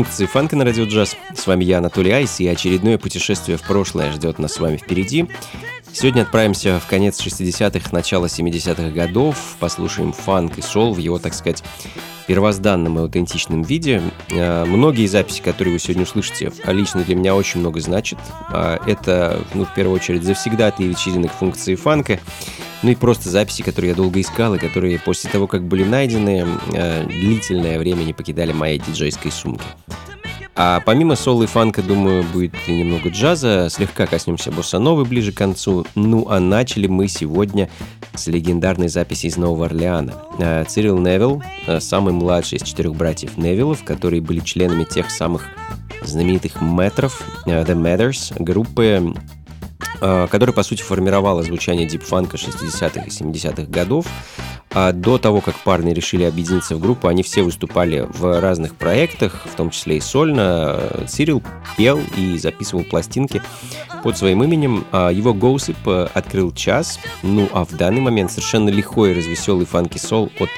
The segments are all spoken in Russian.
Функции фанка на радио джаз. С вами я, Анатолий Айс, и очередное путешествие в прошлое ждет нас с вами впереди. Сегодня отправимся в конец 60-х, начало 70-х годов, послушаем фанк и сол в его, так сказать, первозданном и аутентичном виде. Э, многие записи, которые вы сегодня услышите, лично для меня очень много значат. Э, это, ну, в первую очередь, завсегдатые вечеринок функции фанка, ну и просто записи, которые я долго искал, и которые после того, как были найдены, э, длительное время не покидали моей диджейской сумки. А помимо соло и фанка, думаю, будет и немного джаза, слегка коснемся босса-новы ближе к концу. Ну а начали мы сегодня с легендарной записи из Нового Орлеана. Э, Цирил Невилл, э, самый младший из четырех братьев Невиллов, которые были членами тех самых знаменитых метров, The Matters, группы Э, который, по сути, формировала звучание дипфанка 60-х и 70-х годов. А до того, как парни решили объединиться в группу, они все выступали в разных проектах, в том числе и сольно. Сирил пел и записывал пластинки под своим именем. А его Гоусип открыл час, ну а в данный момент совершенно лихой и развеселый фанки-сол от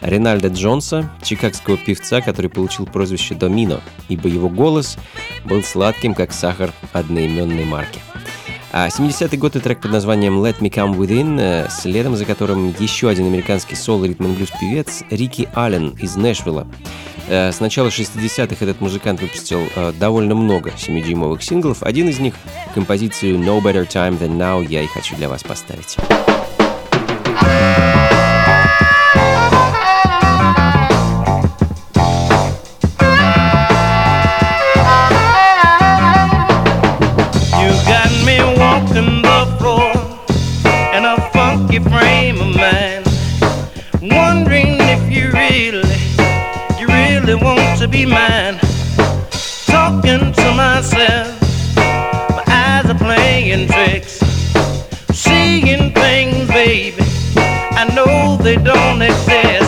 Ренальда Джонса, чикагского певца, который получил прозвище Домино, ибо его голос был сладким, как сахар одноименной марки. А 70-й год и трек под названием Let Me Come Within, э, следом за которым еще один американский соло ритм блюз певец Рики Аллен из Нэшвилла. Э, с начала 60-х этот музыкант выпустил э, довольно много 7-дюймовых синглов. Один из них, композицию No Better Time Than Now, я и хочу для вас поставить. be mine. Talking to myself, my eyes are playing tricks. Seeing things, baby, I know they don't exist.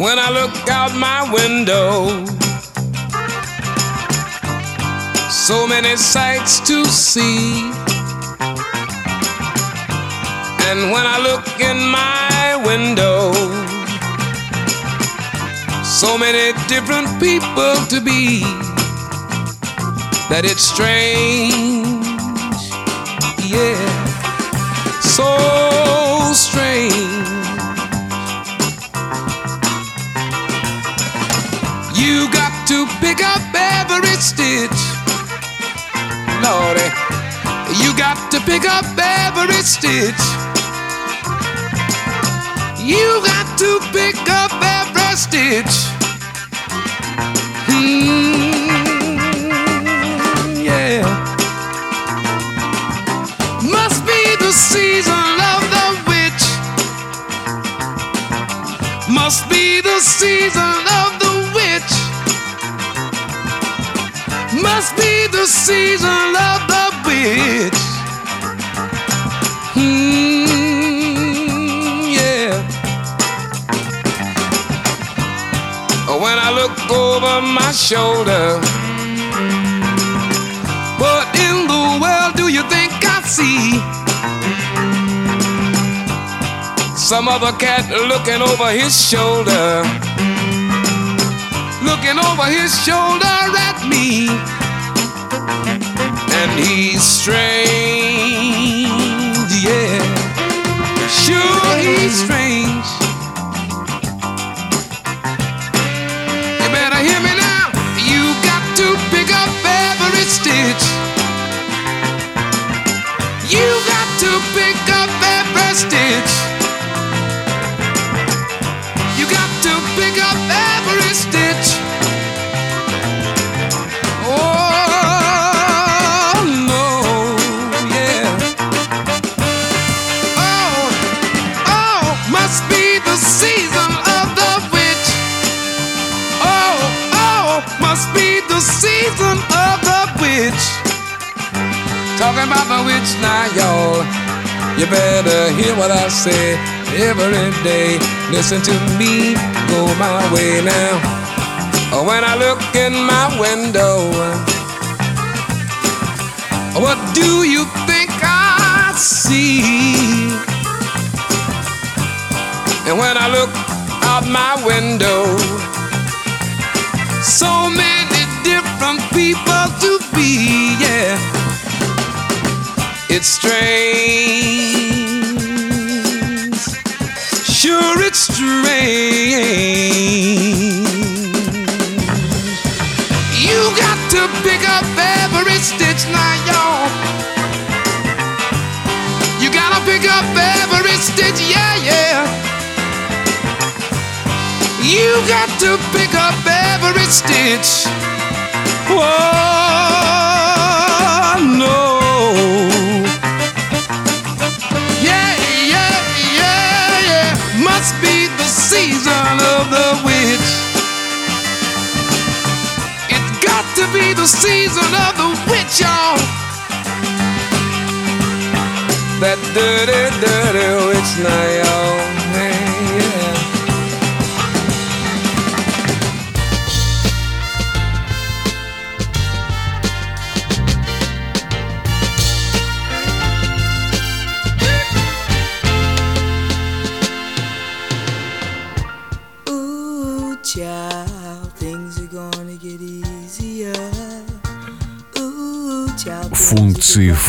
When I look out my window, so many sights to see. And when I look in my window, so many different people to be that it's strange, yeah, so strange. Pick up every stitch, Lordy. You got to pick up every stitch. You got to pick up every stitch. Mm, yeah. Must be the season of the witch. Must be the season of Must be the season of the witch. Mm, yeah. When I look over my shoulder, what in the world do you think I see? Some other cat looking over his shoulder, looking over his shoulder at me, and he's strange, yeah. Sure, he's strange. Hear what I say every day. Listen to me, go my way now. Oh, When I look in my window, what do you think I see? And when I look out my window, so many different people to be, yeah. It's strange, sure it's strange. You got to pick up every stitch now, y'all. You gotta pick up every stitch, yeah, yeah. You got to pick up every stitch. Whoa, be the season of the witch, y'all. That dirty, dirty witch now,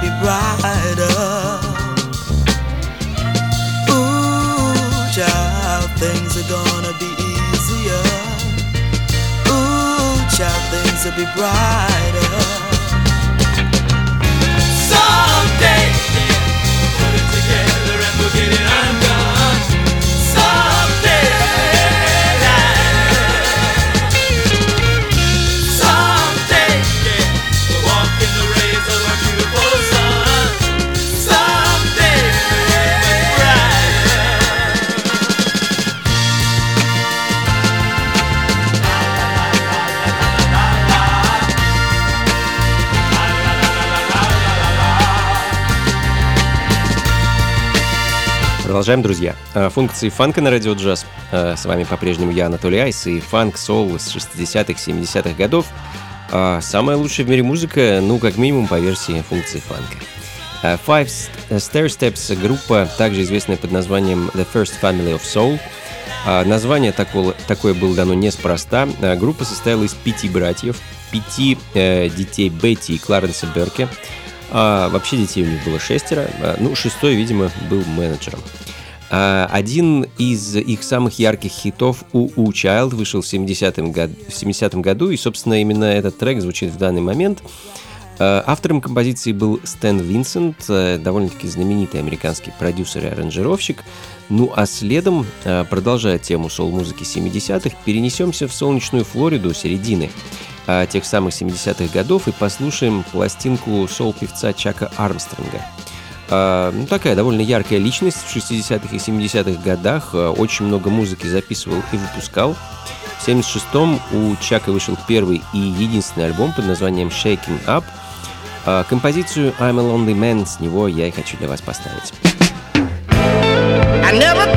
be brighter. Ooh, child, things are gonna be easier. Ooh, child, things will be brighter. Someday, put it together and we'll get it undone. Продолжаем, друзья. Э, Функции фанка на радио джаз. Э, С вами по-прежнему я, Анатолий Айс, и фанк, соул с 60-х, 70-х годов. А Самая лучшая в мире музыка, ну, как минимум, по версии функции фанка. Э, Five Stair Steps — группа, также известная под названием The First Family of Soul. Название такого, такое было дано неспроста. Группа состояла из пяти братьев, пяти э, детей Бетти и Кларенса Берке. А, вообще детей у них было шестеро. Ну, шестой, видимо, был менеджером. А, Один из их самых ярких хитов «У-У Child» вышел в 70-м, год- в 70-м году, и, собственно, именно этот трек звучит в данный момент. А, Автором композиции был Стэн Винсент, э, довольно-таки знаменитый американский продюсер и аранжировщик. Ну а следом, э, продолжая тему соул-музыки 70-х, перенесемся в солнечную Флориду середины э, тех самых 70-х годов и послушаем пластинку соул-певца Чака Армстронга. А, Ну, такая довольно яркая личность в 60-х и 70-х годах, э, очень много музыки записывал и выпускал. В 76-м у Чака вышел первый и единственный альбом под названием Shaking Up. А, Композицию I'm a Lonely Man с него я и хочу для вас поставить. I never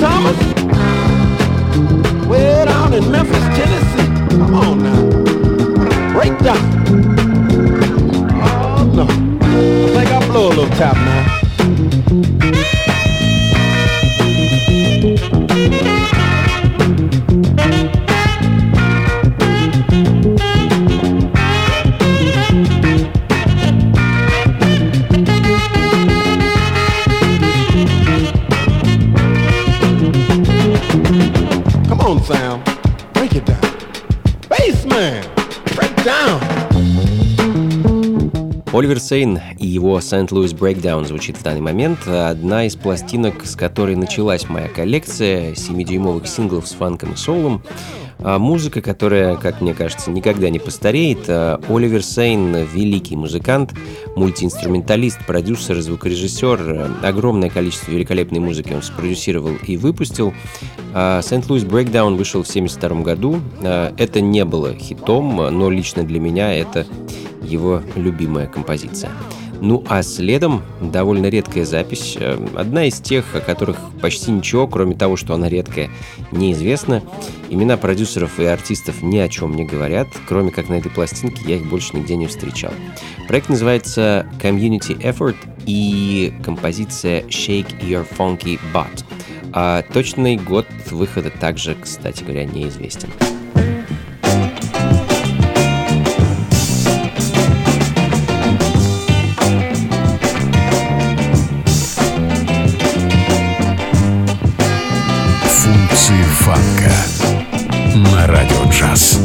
Thomas. Way down in Memphis, Tennessee. Come on now. Break down. Oh no. I think I blow a little tap now. Оливер Сейн и его St. Louis Breakdown звучит в данный момент. Одна из пластинок, с которой началась моя коллекция 7-дюймовых синглов с фанком и соулом. А Музыка, которая, как мне кажется, никогда не постареет. А Оливер Сейн – великий музыкант, мультиинструменталист, продюсер, звукорежиссер. Огромное количество великолепной музыки он спродюсировал и выпустил. А St. Louis Breakdown вышел в 1972 году. Это не было хитом, но лично для меня это его любимая композиция. Ну а следом довольно редкая запись, э, одна из тех, о которых почти ничего, кроме того, что она редкая, неизвестно. Имена продюсеров и артистов ни о чем не говорят, кроме как на этой пластинке я их больше нигде не встречал. Проект называется Community Effort и композиция Shake Your Funky Butt. А точный год выхода также, кстати говоря, неизвестен. На радио джаз.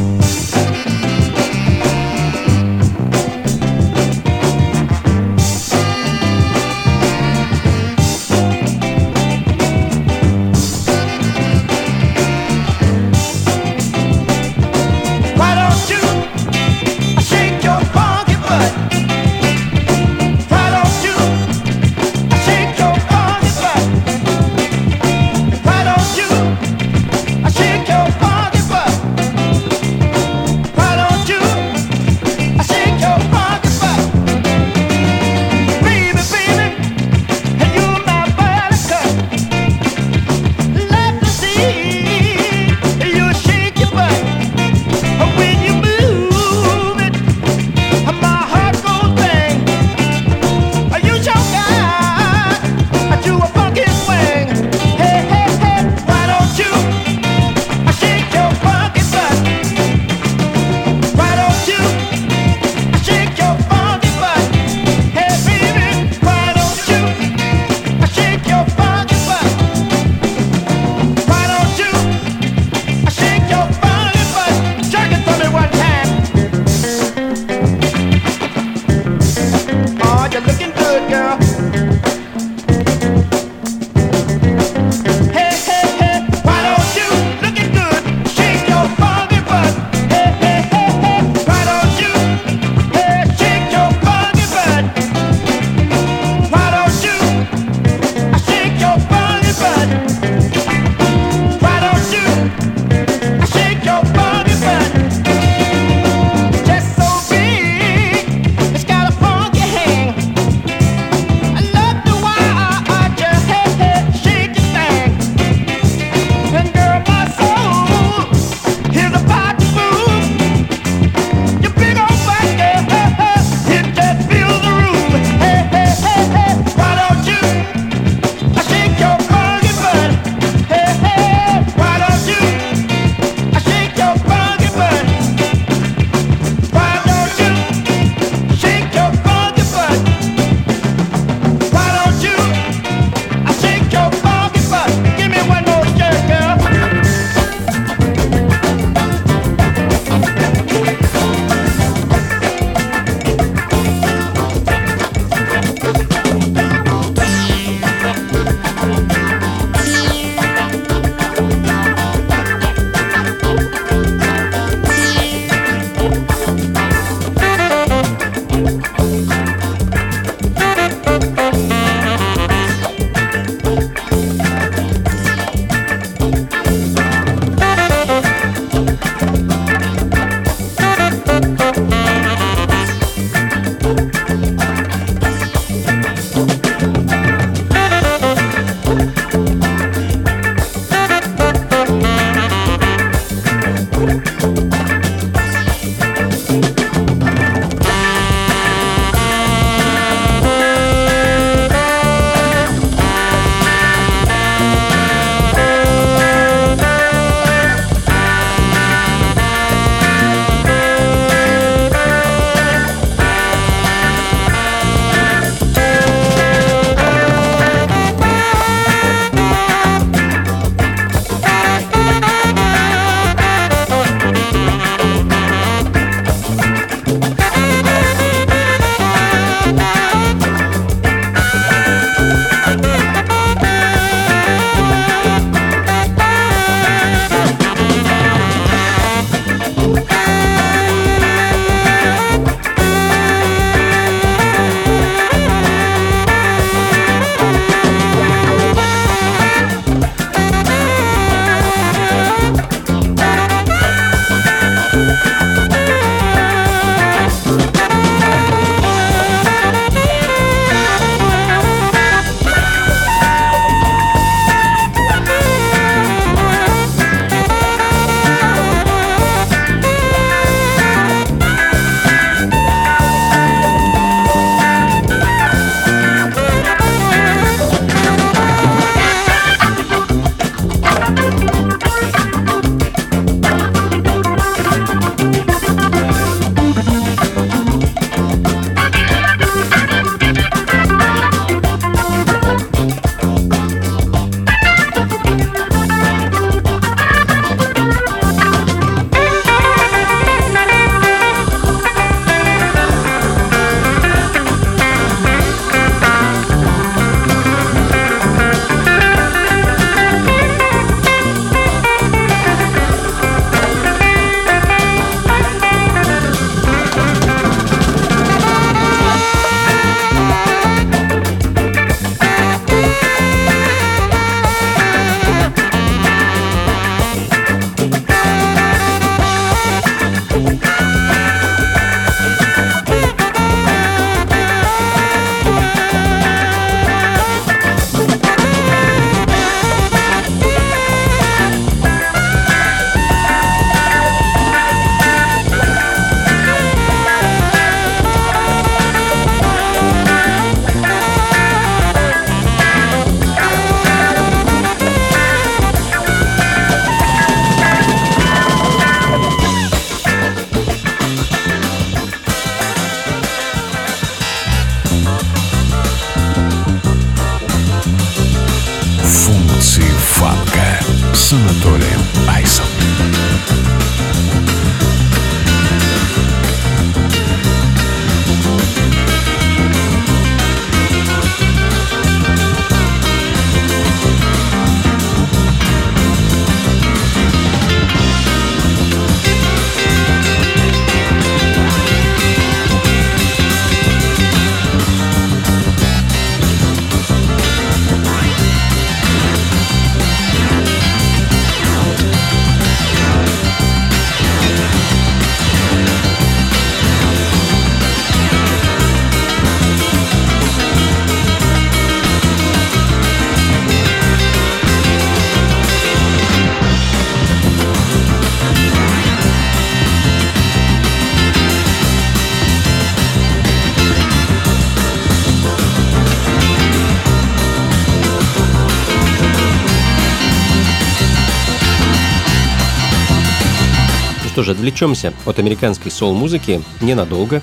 Отвлечемся от американской соул-музыки ненадолго.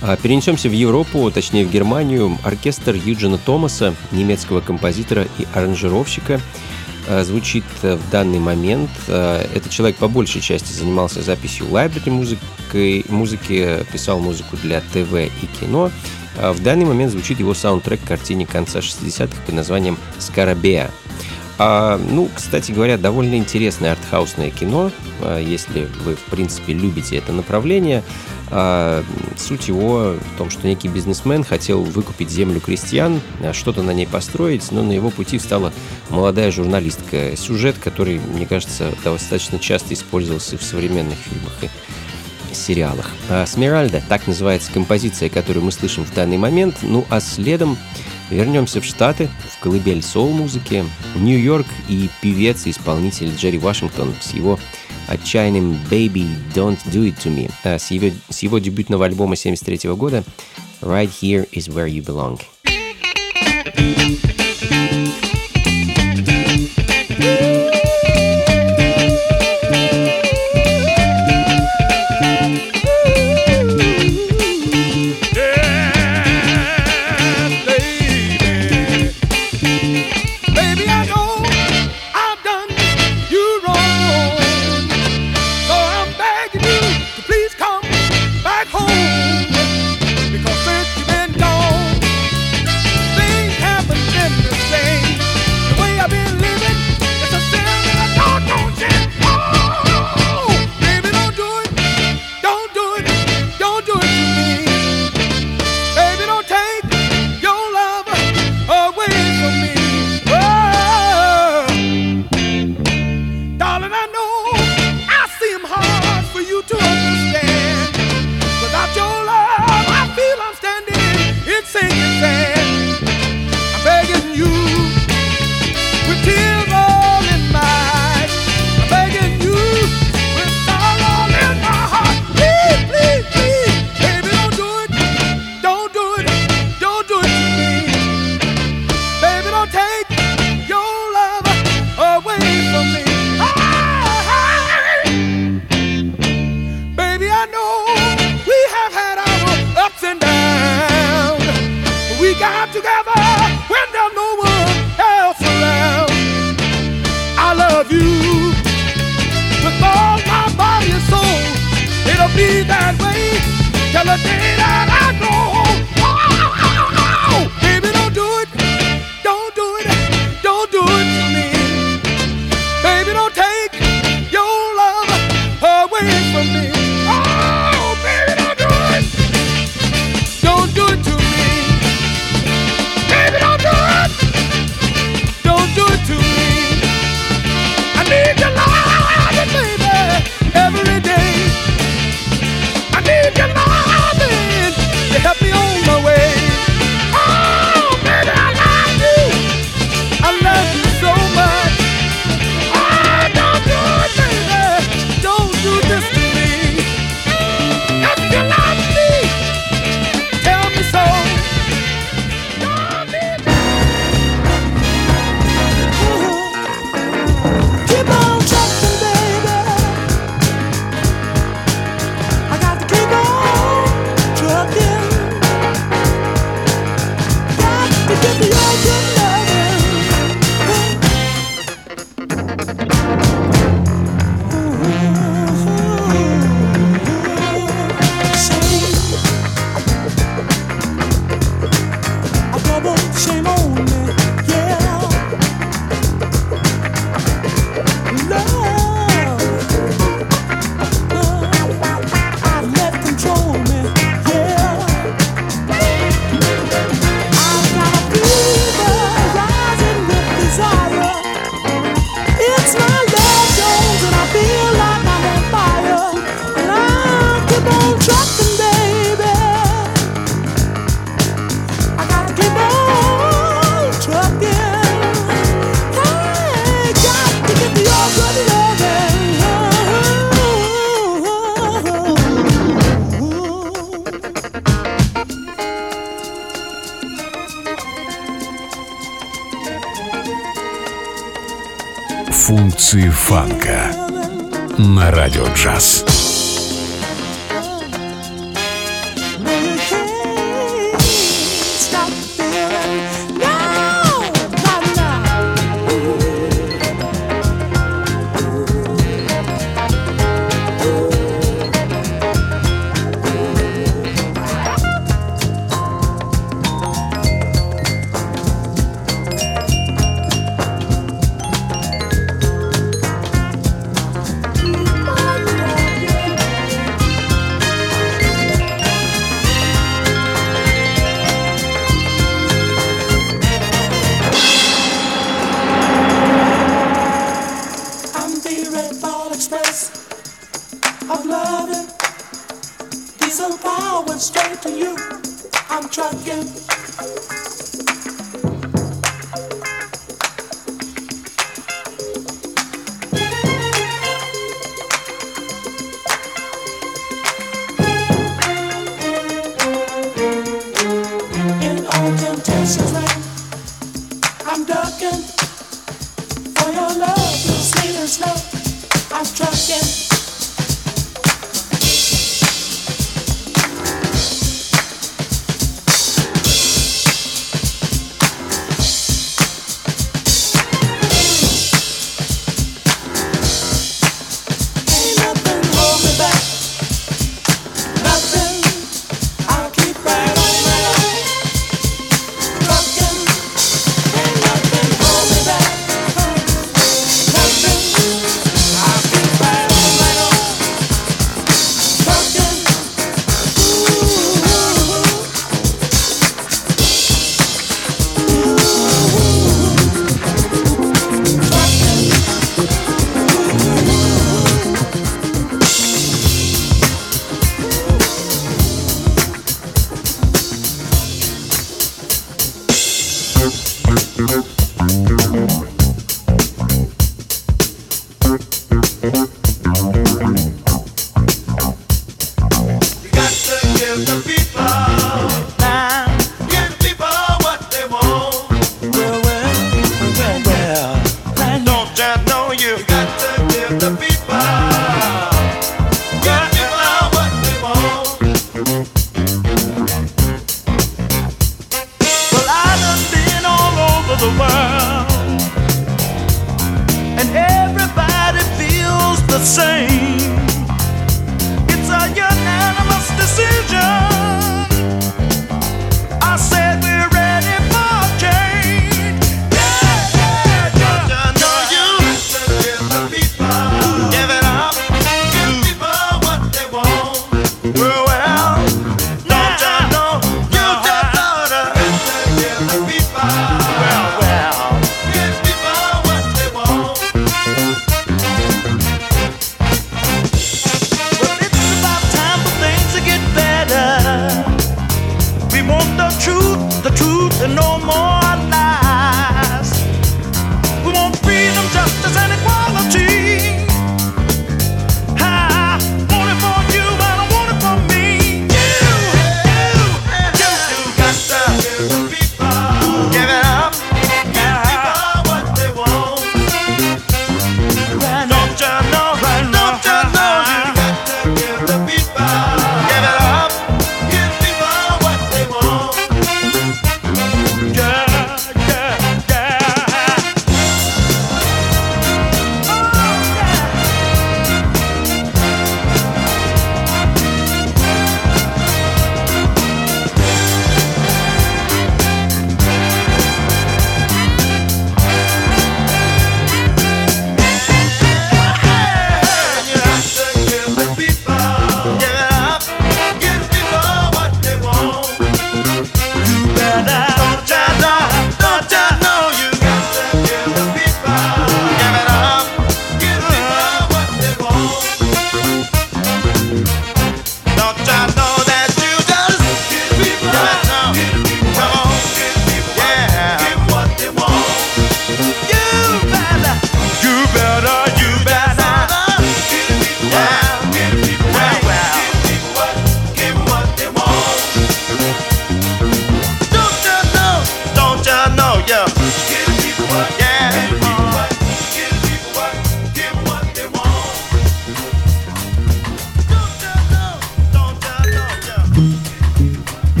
А Перенесемся в Европу, точнее в Германию. Оркестр Юджина Томаса, немецкого композитора и аранжировщика, а, звучит э, в данный момент. А, Этот человек по большей части занимался записью лайбрери музыкой, музыки, писал музыку для ТВ и кино. В данный момент звучит его саундтрек к картине конца 60-х под названием «Скарабея». А, ну, кстати говоря, довольно интересное артхаусное кино, а, если вы, в принципе, любите это направление. А, суть его в том, что некий бизнесмен хотел выкупить землю крестьян, а, что-то на ней построить, но на его пути встала молодая журналистка. Сюжет, который, мне кажется, достаточно часто использовался в современных фильмах и сериалах. А, «Смиральда» — так называется композиция, которую мы слышим в данный момент. Ну, а следом Вернемся в Штаты, в колыбель соул-музыки, Нью-Йорк и певец исполнитель Джерри Вашингтон с его отчаянным «Baby, don't do it to me» э, с его, с его дебютного альбома 73 года «Right here is where you belong».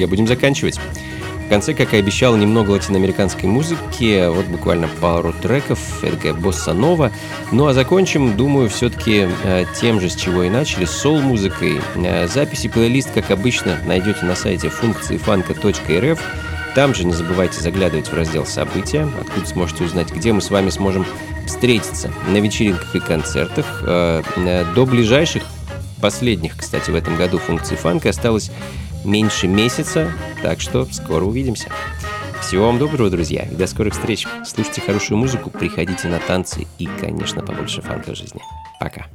Друзья, будем заканчивать. В конце, как и обещал, немного латиноамериканской музыки, вот буквально пару треков, эдакая босса нова. Ну а закончим, думаю, все-таки э, тем же, с чего и начали, с сол-музыкой. Э, записи плейлист, как обычно, найдете на сайте функции фанка.рф. Там же не забывайте заглядывать в раздел «События», откуда сможете узнать, где мы с вами сможем встретиться на вечеринках и концертах. Э, До ближайших, последних, кстати, в этом году функций фанка осталось меньше месяца, так что скоро увидимся. Всего вам доброго, друзья, и до скорых встреч. Слушайте хорошую музыку, приходите на танцы и, конечно, побольше фанка в жизни. Пока.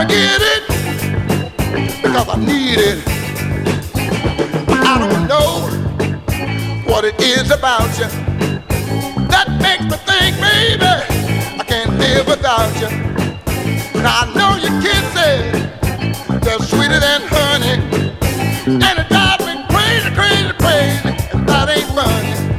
gonna get it because I need it. I don't know what it is about you that makes me think, baby, I can't live without you. But I know your kisses, they're sweeter than honey, and it drives me crazy, crazy, crazy. That ain't funny.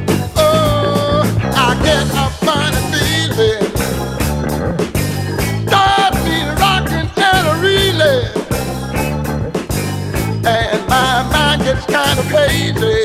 kind of crazy.